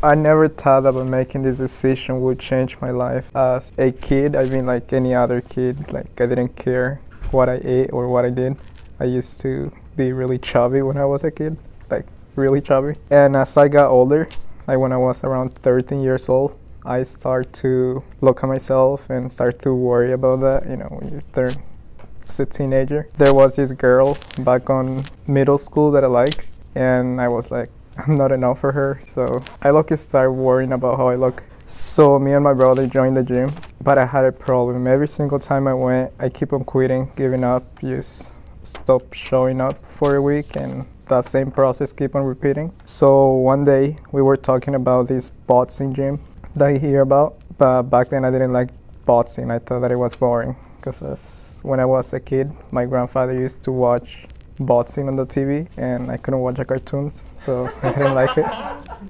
I never thought about making this decision would change my life. As a kid, I've been like any other kid. Like I didn't care what I ate or what I did. I used to be really chubby when I was a kid, like really chubby. And as I got older, like when I was around 13 years old, I start to look at myself and start to worry about that. You know, when you turn as a teenager, there was this girl back on middle school that I like, and I was like, I'm not enough for her. So I lucky start worrying about how I look. So me and my brother joined the gym, but I had a problem. Every single time I went, I keep on quitting, giving up, just stop showing up for a week, and that same process keep on repeating. So one day we were talking about this boxing gym that I hear about, but back then I didn't like boxing. I thought that it was boring because when I was a kid, my grandfather used to watch boxing on the TV, and I couldn't watch the cartoons, so I didn't like it.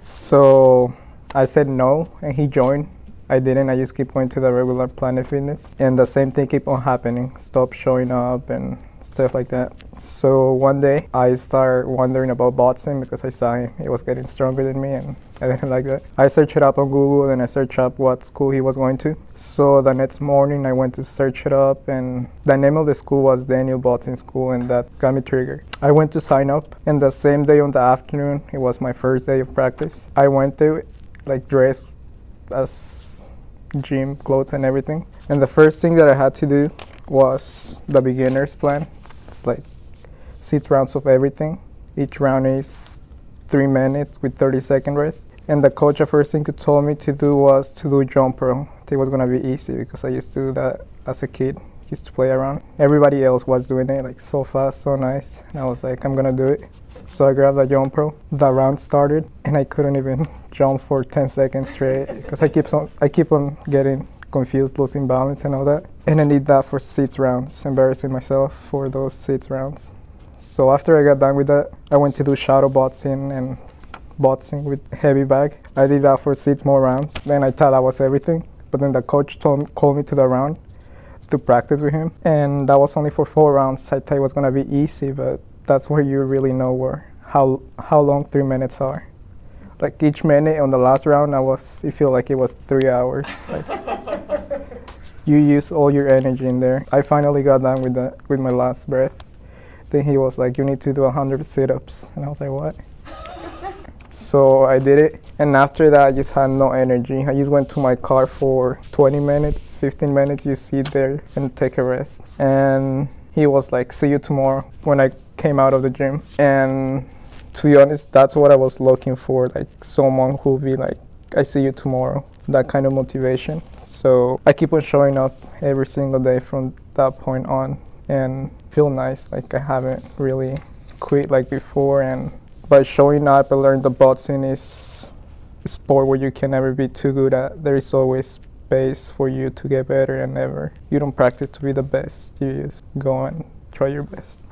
So I said no, and he joined. I didn't. I just keep going to the regular Planet Fitness, and the same thing keep on happening. Stop showing up and stuff like that. So one day I start wondering about boxing because I saw. He was getting stronger than me, and Uh, I didn't like that. I searched it up on Google, and I searched up what school he was going to. So the next morning I went to search it up, and the name of the school was Daniel Boxing School, and that got me triggered. I went to sign up, and the same day on the afternoon, it was my first day of practice. I went to like dressed as gym clothes and everything. And the first thing that I had to do was the beginner's plan. It's like six rounds of everything. Each round is three minutes with 30 second rest. And the coach, the first thing he told me to do was to do jump rope. It was gonna be easy because I used to do that as a kid. Used to play around. Everybody else was doing it like so fast, so nice. And I was like, I'm gonna do it. So I grabbed the jump rope. The round started, and I couldn't even jump for 10 seconds straight because I keep on I keep on getting confused, losing balance, and all that. And I did that for six rounds, embarrassing myself for those six rounds. So after I got done with that, I went to do shadow boxing and boxing with heavy bag. I did that for six more rounds. Then I thought that was everything, but then the coach told, called me to the round to practice with him, and that was only for four rounds. I thought it was gonna be easy, but that's where you really know where how how long three minutes are. Like each minute on the last round, I was it feel like it was three hours. Like you use all your energy in there. I finally got done with that with my last breath. Then he was like, "You need to do 100 sit-ups," and I was like, "What?" so I did it, and after that, I just had no energy. I just went to my car for 20 minutes, 15 minutes. You sit there and take a rest, and he was like, "See you tomorrow." When I came out of the gym, and to be honest, that's what I was looking for, like someone who'll be like, "I see you tomorrow." That kind of motivation. So I keep on showing up every single day from that point on, and feel nice. Like I haven't really quit like before, and by showing up, I learned the boxing is a sport where you can never be too good at. There is always space for you to get better, and never you don't practice to be the best. You just go and try your best.